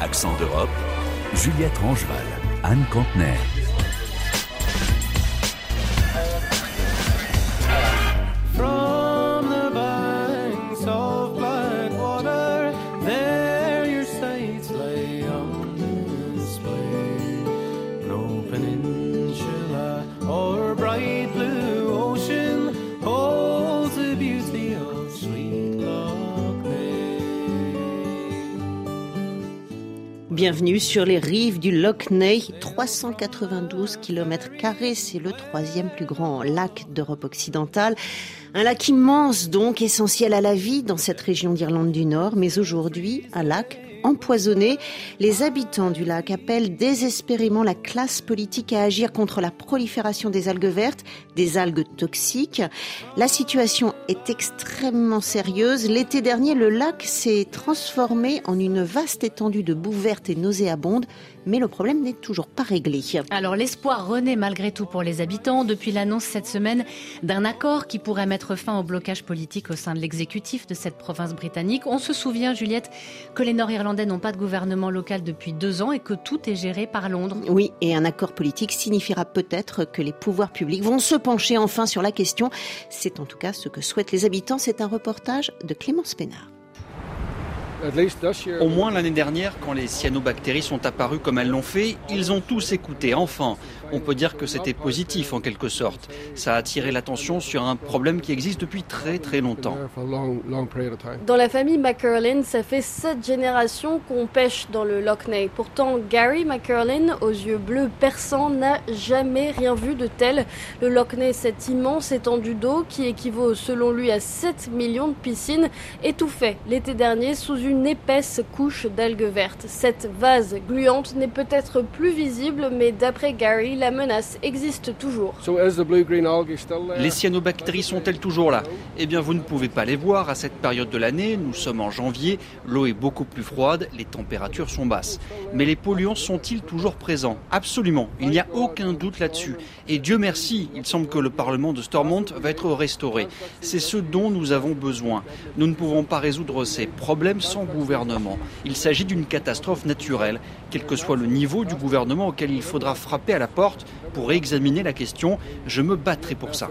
Accent d'Europe, Juliette Rangeval, Anne Contenay. Bienvenue sur les rives du Loch Ney, 392 km, c'est le troisième plus grand lac d'Europe occidentale. Un lac immense donc, essentiel à la vie dans cette région d'Irlande du Nord, mais aujourd'hui un lac empoisonné. Les habitants du lac appellent désespérément la classe politique à agir contre la prolifération des algues vertes, des algues toxiques. La situation est extrêmement sérieuse. L'été dernier, le lac s'est transformé en une vaste étendue de boue verte et nauséabonde, mais le problème n'est toujours pas réglé. Alors l'espoir renaît malgré tout pour les habitants depuis l'annonce cette semaine d'un accord qui pourrait mettre fin au blocage politique au sein de l'exécutif de cette province britannique. On se souvient, Juliette, que les Nord-Irlandais n'ont pas de gouvernement local depuis deux ans et que tout est géré par Londres. Oui, et un accord politique signifiera peut-être que les pouvoirs publics vont se pencher enfin sur la question. C'est en tout cas ce que souhaitent les habitants. C'est un reportage de Clémence Pénard. Au moins l'année dernière, quand les cyanobactéries sont apparues comme elles l'ont fait, ils ont tous écouté. Enfin, on peut dire que c'était positif en quelque sorte. Ça a attiré l'attention sur un problème qui existe depuis très très longtemps. Dans la famille McCurlin, ça fait sept générations qu'on pêche dans le Loch Ney. Pourtant, Gary McCurlin, aux yeux bleus perçants, n'a jamais rien vu de tel. Le Loch Ney, cette immense étendue d'eau qui équivaut selon lui à 7 millions de piscines, étouffait l'été dernier sous une épaisse couche d'algues vertes. Cette vase gluante n'est peut-être plus visible, mais d'après Gary, la menace existe toujours. Les cyanobactéries sont-elles toujours là? Eh bien, vous ne pouvez pas les voir à cette période de l'année. Nous sommes en janvier, l'eau est beaucoup plus froide, les températures sont basses. Mais les polluants sont-ils toujours présents? Absolument, il n'y a aucun doute là-dessus. Et Dieu merci, il semble que le Parlement de Stormont va être restauré. C'est ce dont nous avons besoin. Nous ne pouvons pas résoudre ces problèmes sans gouvernement. Il s'agit d'une catastrophe naturelle, quel que soit le niveau du gouvernement auquel il faudra frapper à la porte pour examiner la question. Je me battrai pour ça.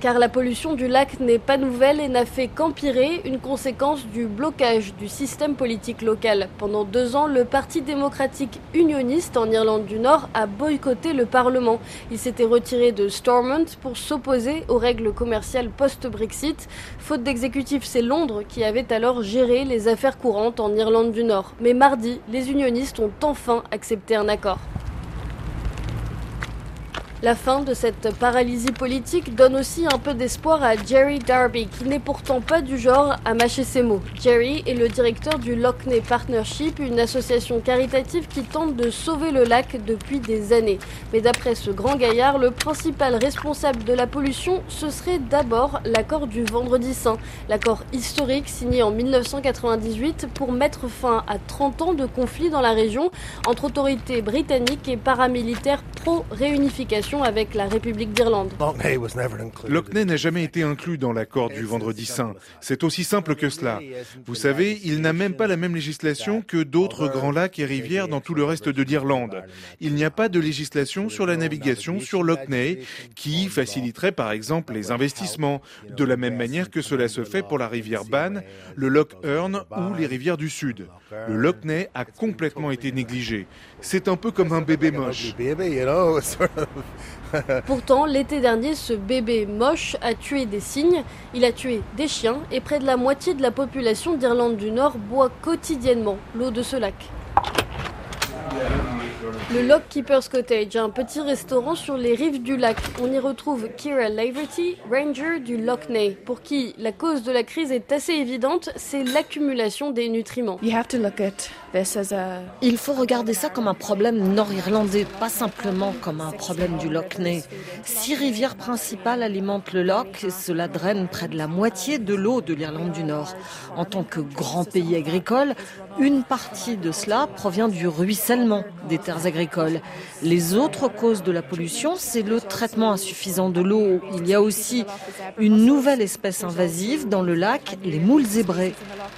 Car la pollution du lac n'est pas nouvelle et n'a fait qu'empirer, une conséquence du blocage du système politique local. Pendant deux ans, le Parti démocratique unioniste en Irlande du Nord a boycotté le Parlement. Il s'était retiré de Stormont pour s'opposer aux règles commerciales post-Brexit. Faute d'exécutif, c'est Londres qui avait alors géré les affaires courantes en Irlande du Nord. Mais mardi, les unionistes ont enfin accepté un accord. La fin de cette paralysie politique donne aussi un peu d'espoir à Jerry Darby, qui n'est pourtant pas du genre à mâcher ses mots. Jerry est le directeur du Loch Ney Partnership, une association caritative qui tente de sauver le lac depuis des années. Mais d'après ce grand gaillard, le principal responsable de la pollution, ce serait d'abord l'accord du Vendredi Saint, l'accord historique signé en 1998 pour mettre fin à 30 ans de conflit dans la région entre autorités britanniques et paramilitaires pro-réunification avec la République d'Irlande. Loch Ney n'a jamais été inclus dans l'accord du Vendredi Saint. C'est aussi simple que cela. Vous savez, il n'a même pas la même législation que d'autres grands lacs et rivières dans tout le reste de l'Irlande. Il n'y a pas de législation sur la navigation sur Loch Ney qui faciliterait par exemple les investissements, de la même manière que cela se fait pour la rivière Bann, le Loch Earn ou les rivières du Sud. Le Loch Ney a complètement été négligé. C'est un peu comme un bébé moche. Pourtant, l'été dernier, ce bébé moche a tué des cygnes, il a tué des chiens et près de la moitié de la population d'Irlande du Nord boit quotidiennement l'eau de ce lac. Le Lock Keeper's Cottage, un petit restaurant sur les rives du lac. On y retrouve Kira Laverty, ranger du Loch Ney, pour qui la cause de la crise est assez évidente, c'est l'accumulation des nutriments. Il faut regarder ça comme un problème nord-irlandais, pas simplement comme un problème du Loch Ney. Six rivières principales alimentent le Loch et cela draine près de la moitié de l'eau de l'Irlande du Nord. En tant que grand pays agricole, Une partie de cela provient du ruissellement des terres agricoles. Les autres causes de la pollution, c'est le traitement insuffisant de l'eau. Il y a aussi une nouvelle espèce invasive dans le lac, les moules zébrées.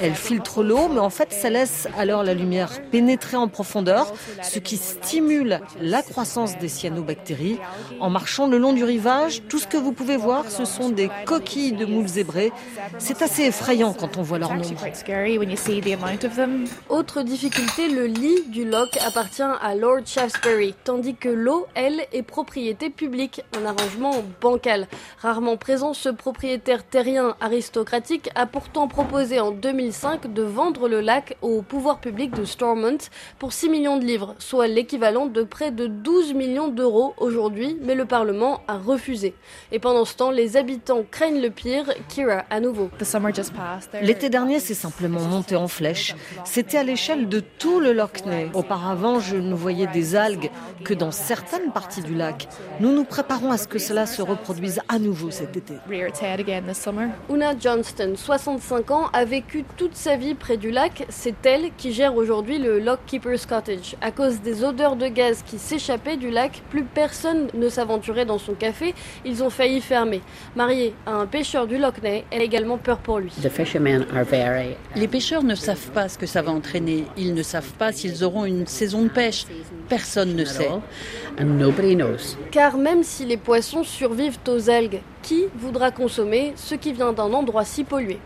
Elles filtrent l'eau, mais en fait, ça laisse alors la lumière pénétrer en profondeur, ce qui stimule la croissance des cyanobactéries. En marchant le long du rivage, tout ce que vous pouvez voir, ce sont des coquilles de moules zébrées. C'est assez effrayant quand on voit leur nombre. Autre difficulté, le lit du loch appartient à Lord Shaftesbury, tandis que l'eau, elle, est propriété publique, un arrangement bancal. Rarement présent, ce propriétaire terrien aristocratique a pourtant proposé en 2005 de vendre le lac au pouvoir public de Stormont pour 6 millions de livres, soit l'équivalent de près de 12 millions d'euros aujourd'hui, mais le Parlement a refusé. Et pendant ce temps, les habitants craignent le pire. Kira, à nouveau. L'été dernier, c'est simplement monté en flèche. C'était à l'échelle de tout le Loch Ness. Auparavant, je ne voyais des algues que dans certaines parties du lac. Nous nous préparons à ce que cela se reproduise à nouveau cet été. Una Johnston, 65 ans, a vécu toute sa vie près du lac. C'est elle qui gère aujourd'hui le Lock Keeper's Cottage. À cause des odeurs de gaz qui s'échappaient du lac, plus personne ne s'aventurait dans son café. Ils ont failli fermer. Mariée à un pêcheur du Loch Ness, elle a également peur pour lui. Les pêcheurs ne savent pas ce que ça va entraîner. Ils ne savent pas s'ils auront une saison de pêche. Personne ne sait. Car même si les poissons survivent aux algues, qui voudra consommer ce qui vient d'un endroit si pollué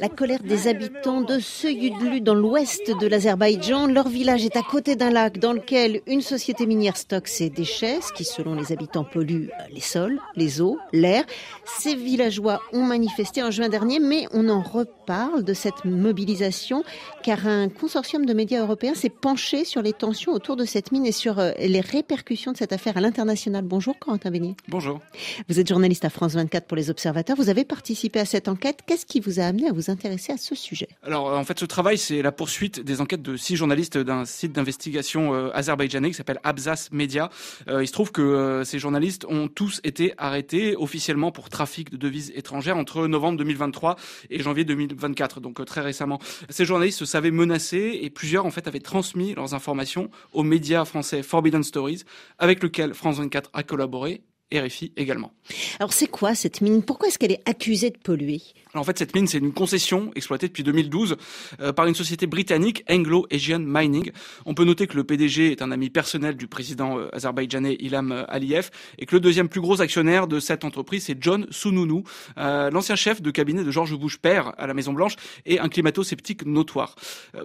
La colère des habitants de Seyudlu dans l'ouest de l'Azerbaïdjan. Leur village est à côté d'un lac dans lequel une société minière stocke ses déchets, ce qui selon les habitants pollue les sols, les eaux, l'air. Ces villageois ont manifesté en juin dernier, mais on en reparle de cette mobilisation car un consortium de médias européens s'est penché sur les tensions autour de cette mine et sur les répercussions de cette affaire à l'international. Bonjour Corentin Beignet. Bonjour. Vous êtes journaliste à France 24 pour les observateurs. Vous avez participé à cette enquête. Qu'est-ce qui vous a amené à vous intéresser à ce sujet? Alors, en fait, ce travail, c'est la poursuite des enquêtes de six journalistes d'un site d'investigation euh, azerbaïdjanais qui s'appelle Abzas Media. Euh, il se trouve que euh, ces journalistes ont tous été arrêtés officiellement pour trafic de devises étrangères entre novembre 2023 et janvier 2024, donc très récemment. Ces journalistes se savaient menacés et plusieurs, en fait, avaient transmis leurs informations aux médias français Forbidden Stories, avec lequel France 24 a collaboré RFI également. Alors c'est quoi cette mine? Pourquoi est-ce qu'elle est accusée de polluer? En fait, cette mine, c'est une concession exploitée depuis 2012 euh, par une société britannique, Anglo-Asian Mining. On peut noter que le PDG est un ami personnel du président euh, azerbaïdjanais Ilham euh, Aliyev et que le deuxième plus gros actionnaire de cette entreprise, c'est John Sununu, l'ancien chef de cabinet de George Bush père à la Maison Blanche et un climato-sceptique notoire.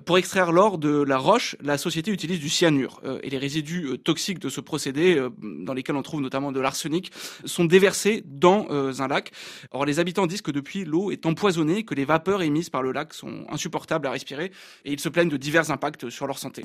pour extraire l'or de la roche, la société utilise du cyanure et les résidus toxiques de ce procédé, dans lesquels on trouve notamment de l'arsenic, sont déversés dans un lac. Or, les habitants disent que depuis l'eau est empoisonnés, que les vapeurs émises par le lac sont insupportables à respirer et ils se plaignent de divers impacts sur leur santé.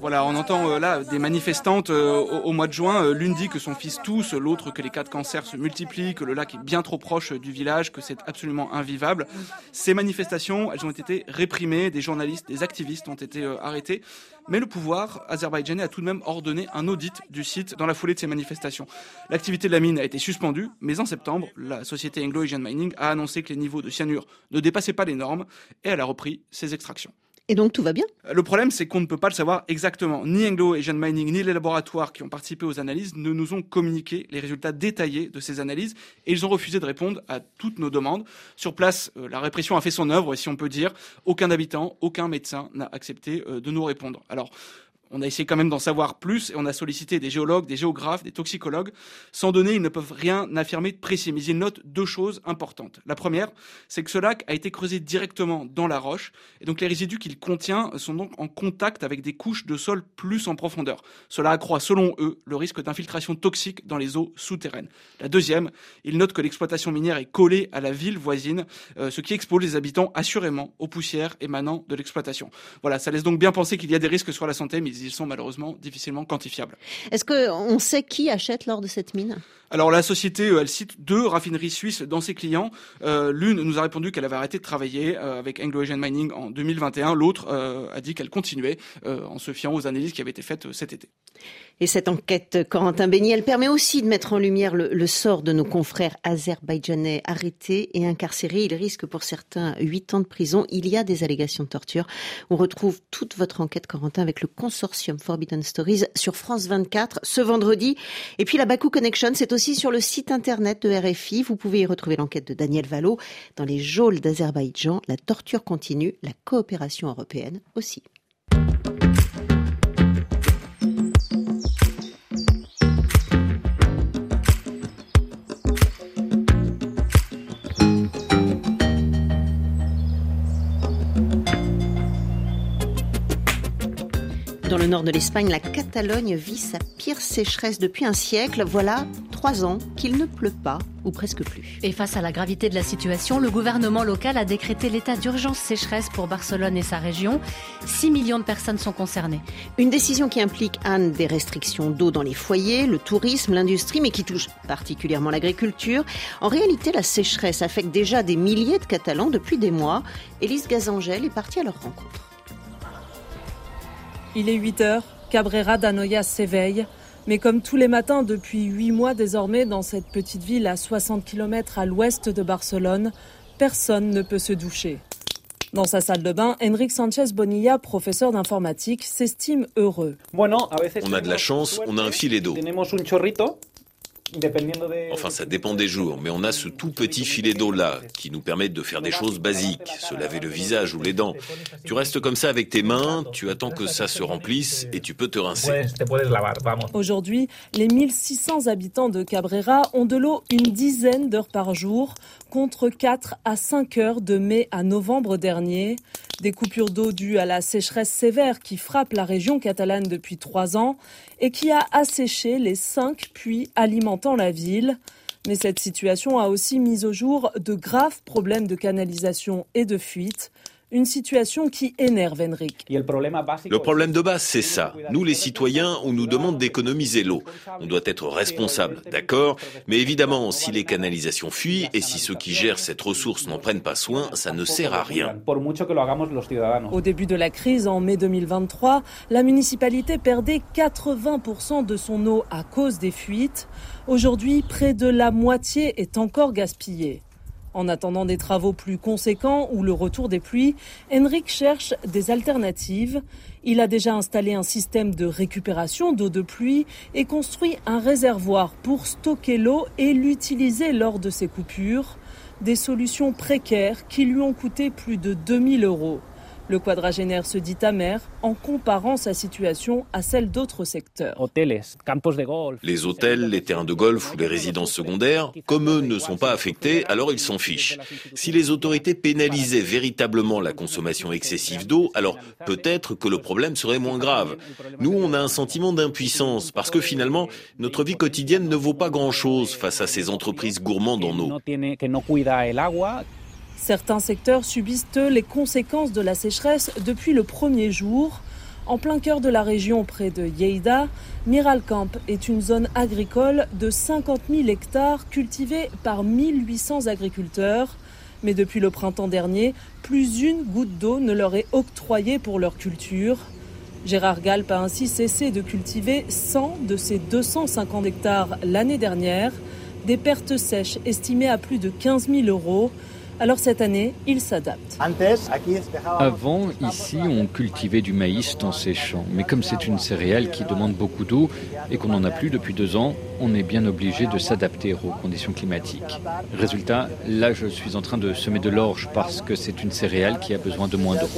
Voilà, on entend euh, là des manifestantes euh, au, mois de juin. Euh, l'une dit que son fils tousse, l'autre que les cas de cancer se multiplient, que le lac est bien trop proche du village, que c'est absolument invivable. Ces manifestations, elles ont été réprimées, des journalistes, des activistes ont été arrêtés. Mais le pouvoir azerbaïdjanais a tout de même ordonné un audit du site dans la foulée de ces manifestations. L'activité de la mine a été suspendue, mais en septembre, la société Anglo-Asian Mining a annoncé que les niveaux de cyanure ne dépassaient pas les normes et elle a repris ses extractions. Et donc tout va bien? Le problème, c'est qu'on ne peut pas le savoir exactement. Ni Anglo Asian Mining, ni les laboratoires qui ont participé aux analyses ne nous ont communiqué les résultats détaillés de ces analyses et ils ont refusé de répondre à toutes nos demandes. Sur place, euh, la répression a fait son œuvre, si on peut dire. Aucun habitant, aucun médecin n'a accepté euh, de nous répondre. Alors, on a essayé quand même d'en savoir plus et on a sollicité des géologues, des géographes, des toxicologues. Sans donner, ils ne peuvent rien affirmer de précis, mais ils notent deux choses importantes. La première, c'est que ce lac a été creusé directement dans la roche et donc les résidus qu'il contient sont donc en contact avec des couches de sol plus en profondeur. Cela accroît, selon eux, le risque d'infiltration toxique dans les eaux souterraines. La deuxième, ils notent que l'exploitation minière est collée à la ville voisine, euh, ce qui expose les habitants assurément aux poussières émanant de l'exploitation. Voilà, ça laisse donc bien penser qu'il y a des risques sur la santé, mais sont malheureusement difficilement quantifiables. Est-ce qu'on sait qui achète lors de cette mine? Alors la société, elle cite deux raffineries suisses dans ses clients. L'une nous a répondu qu'elle avait arrêté de travailler avec Anglo Asian Mining en 2021. L'autre a dit qu'elle continuait en se fiant aux analyses qui avaient été faites cet été. Et cette enquête, Corentin Béni, elle permet aussi de mettre en lumière le, sort de nos confrères azerbaïdjanais arrêtés et incarcérés. Ils risquent pour certains huit ans de prison. Il y a des allégations de torture. On retrouve toute votre enquête, Corentin, avec le consortium Forbidden Stories sur France 24 ce vendredi. Et puis la Baku Connection, c'est aussi sur le site internet de RFI. Vous pouvez y retrouver l'enquête de Daniel Valo dans les geôles d'Azerbaïdjan. La torture continue, la coopération européenne aussi. Dans le nord de l'Espagne, la Catalogne vit sa pire sécheresse depuis un siècle. Voilà trois ans qu'il ne pleut pas, ou presque plus. Et face à la gravité de la situation, le gouvernement local a décrété l'état d'urgence sécheresse pour Barcelone et sa région. 6 millions de personnes sont concernées. Une décision qui implique, Anne, des restrictions d'eau dans les foyers, le tourisme, l'industrie, mais qui touche particulièrement l'agriculture. En réalité, la sécheresse affecte déjà des milliers de Catalans depuis des mois. Élise Gazangel est partie à leur rencontre. Il est 8 heures, Cabrera d'Anoia s'éveille. Mais comme tous les matins depuis 8 mois désormais dans cette petite ville à 60 km à l'ouest de Barcelone, personne ne peut se doucher. Dans sa salle de bain, Enrique Sanchez Bonilla, professeur d'informatique, s'estime heureux. On a de la chance, on a un filet d'eau. Enfin, ça dépend des jours, mais on a ce tout petit filet d'eau là qui nous permet de faire des choses basiques, se laver le visage ou les dents. Tu restes comme ça avec tes mains, tu attends que ça se remplisse et tu peux te rincer. Aujourd'hui, les 1600 habitants de Cabrera ont de l'eau une dizaine d'heures par jour, contre 4 à 5 heures de mai à novembre dernier. Des coupures d'eau dues à la sécheresse sévère qui frappe la région catalane depuis trois ans et qui a asséché les cinq puits la ville. Mais cette situation a aussi mis au jour de graves problèmes de canalisation et de fuite. Une situation qui énerve Henrik. Le problème de base, c'est ça. Nous, les citoyens, on nous demande d'économiser l'eau. On doit être responsable, d'accord? Mais évidemment, si les canalisations fuient et si ceux qui gèrent cette ressource n'en prennent pas soin, ça ne sert à rien. Au début de la crise, en mai 2023, la municipalité perdait 80% de son eau à cause des fuites. Aujourd'hui, près de la moitié est encore gaspillée. En attendant des travaux plus conséquents ou le retour des pluies, Henrik cherche des alternatives. Il a déjà installé un système de récupération d'eau de pluie et construit un réservoir pour stocker l'eau et l'utiliser lors de ces coupures. Des solutions précaires qui lui ont coûté plus de 2000 euros. Le quadragénaire se dit amer en comparant sa situation à celle d'autres secteurs. Les hôtels, les terrains de golf ou les résidences secondaires, comme eux ne sont pas affectés, alors ils s'en fichent. Si les autorités pénalisaient véritablement la consommation excessive d'eau, alors peut-être que le problème serait moins grave. Nous, on a un sentiment d'impuissance parce que finalement, notre vie quotidienne ne vaut pas grand-chose face à ces entreprises gourmandes en eau. Certains secteurs subissent les conséquences de la sécheresse depuis le premier jour. En plein cœur de la région près de Lleida, Miralcamp est une zone agricole de 50 000 hectares cultivée par 1800 agriculteurs. Mais depuis le printemps dernier, plus une goutte d'eau ne leur est octroyée pour leur culture. Gérard Galp a ainsi cessé de cultiver 100 de ses 250 hectares l'année dernière, des pertes sèches estimées à plus de 15 000 euros. Alors cette année, il s'adapte. Avant, ici, on cultivait du maïs dans ces champs. Mais comme c'est une céréale qui demande beaucoup d'eau et qu'on n'en a plus depuis deux ans, on est bien obligé de s'adapter aux conditions climatiques. Résultat, là, je suis en train de semer de l'orge parce que c'est une céréale qui a besoin de moins d'eau.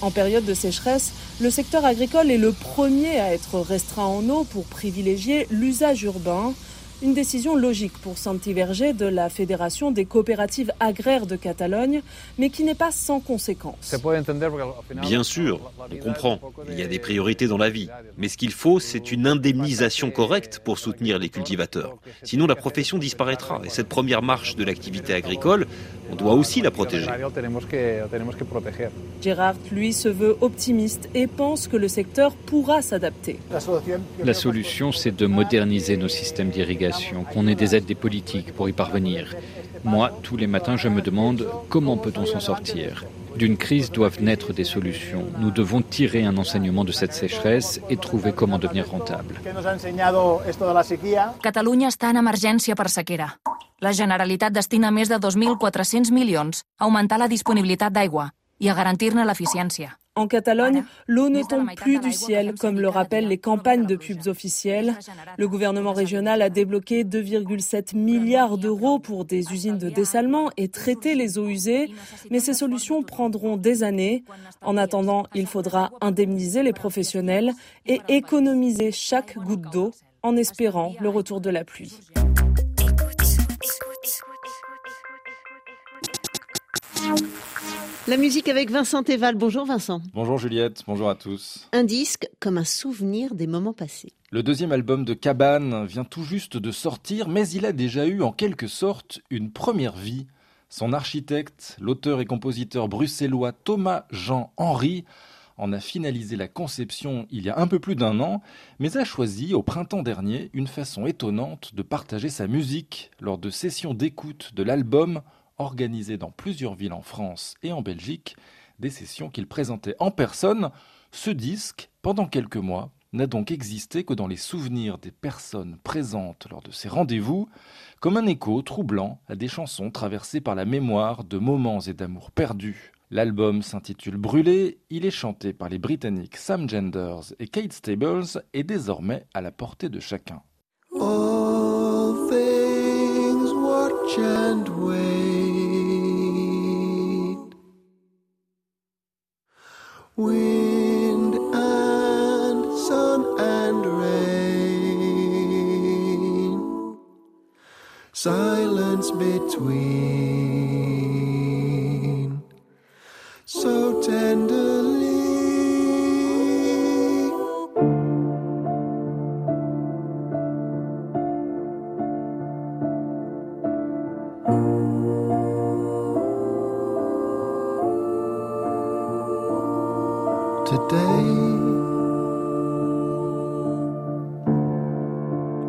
En période de sécheresse, le secteur agricole est le premier à être restreint en eau pour privilégier l'usage urbain. Une décision logique pour Santi Verger de la Fédération des coopératives agraires de Catalogne, mais qui n'est pas sans conséquences. Bien sûr, on comprend. Il y a des priorités dans la vie. Mais ce qu'il faut, c'est une indemnisation correcte pour soutenir les cultivateurs. Sinon, la profession disparaîtra. Et cette première marche de l'activité agricole, On doit aussi la protéger. Gérard, lui, se veut optimiste et pense que le secteur pourra s'adapter. La solution, c'est de moderniser nos systèmes d'irrigation, qu'on ait des aides des politiques pour y parvenir. Moi, tous les matins, je me demande comment peut-on s'en sortir d'une crise doivent naître des solutions. Nous devons tirer un enseignement de cette sécheresse et trouver comment devenir rentable. Catalunya està en emergència per sequera. La Generalitat destina més de 2.400 milions a augmentar la disponibilitat d'aigua En Catalogne, l'eau ne tombe plus du ciel, comme le rappellent les campagnes de pubs officielles. Le gouvernement régional a débloqué 2,7 milliards d'euros pour des usines de dessalement et traiter les eaux usées, mais ces solutions prendront des années. En attendant, il faudra indemniser les professionnels et économiser chaque goutte d'eau en espérant le retour de la pluie. La musique avec Vincent Teval. Bonjour Vincent. Bonjour Juliette, bonjour à tous. Un disque comme un souvenir des moments passés. Le deuxième album de Cabane vient tout juste de sortir, mais il a déjà eu en quelque sorte une première vie. Son architecte, l'auteur et compositeur bruxellois Thomas Jean Henry, en a finalisé la conception il y a un peu plus d'un an, mais a choisi au printemps dernier une façon étonnante de partager sa musique lors de sessions d'écoute de l'album organisé dans plusieurs villes en France et en Belgique, des sessions qu'il présentait en personne. Ce disque, pendant quelques mois, n'a donc existé que dans les souvenirs des personnes présentes lors de ces rendez-vous, comme un écho troublant à des chansons traversées par la mémoire de moments et d'amour perdus. L'album s'intitule Brûlé, il est chanté par les Britanniques Sam Genders et Kate Stables et désormais à la portée de chacun. Between, so tenderly. today.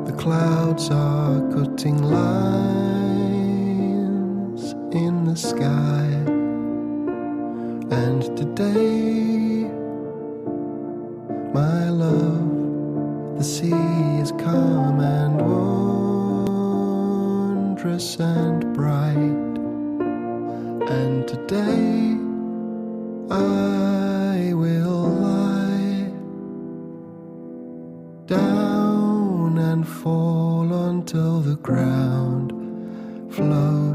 The clouds are cutting lines in the sky, and today, my love, the sea is calm and wondrous and bright, and today. I will lie down and fall until the ground floats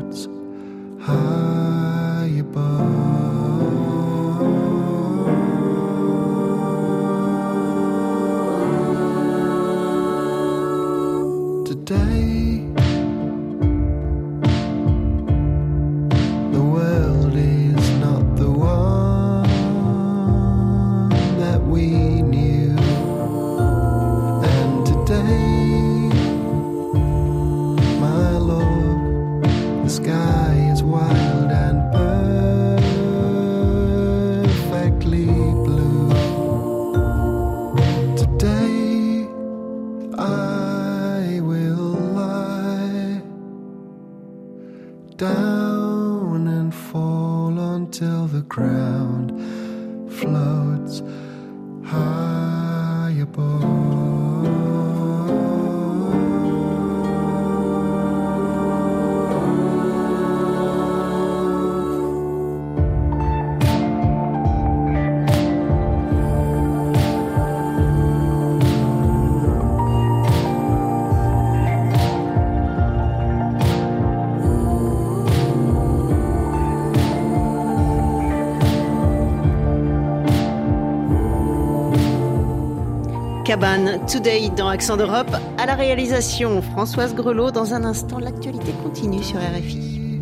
Cabane, Today dans Accent d'Europe, à la réalisation Françoise Grelot. Dans un instant, l'actualité continue sur RFI.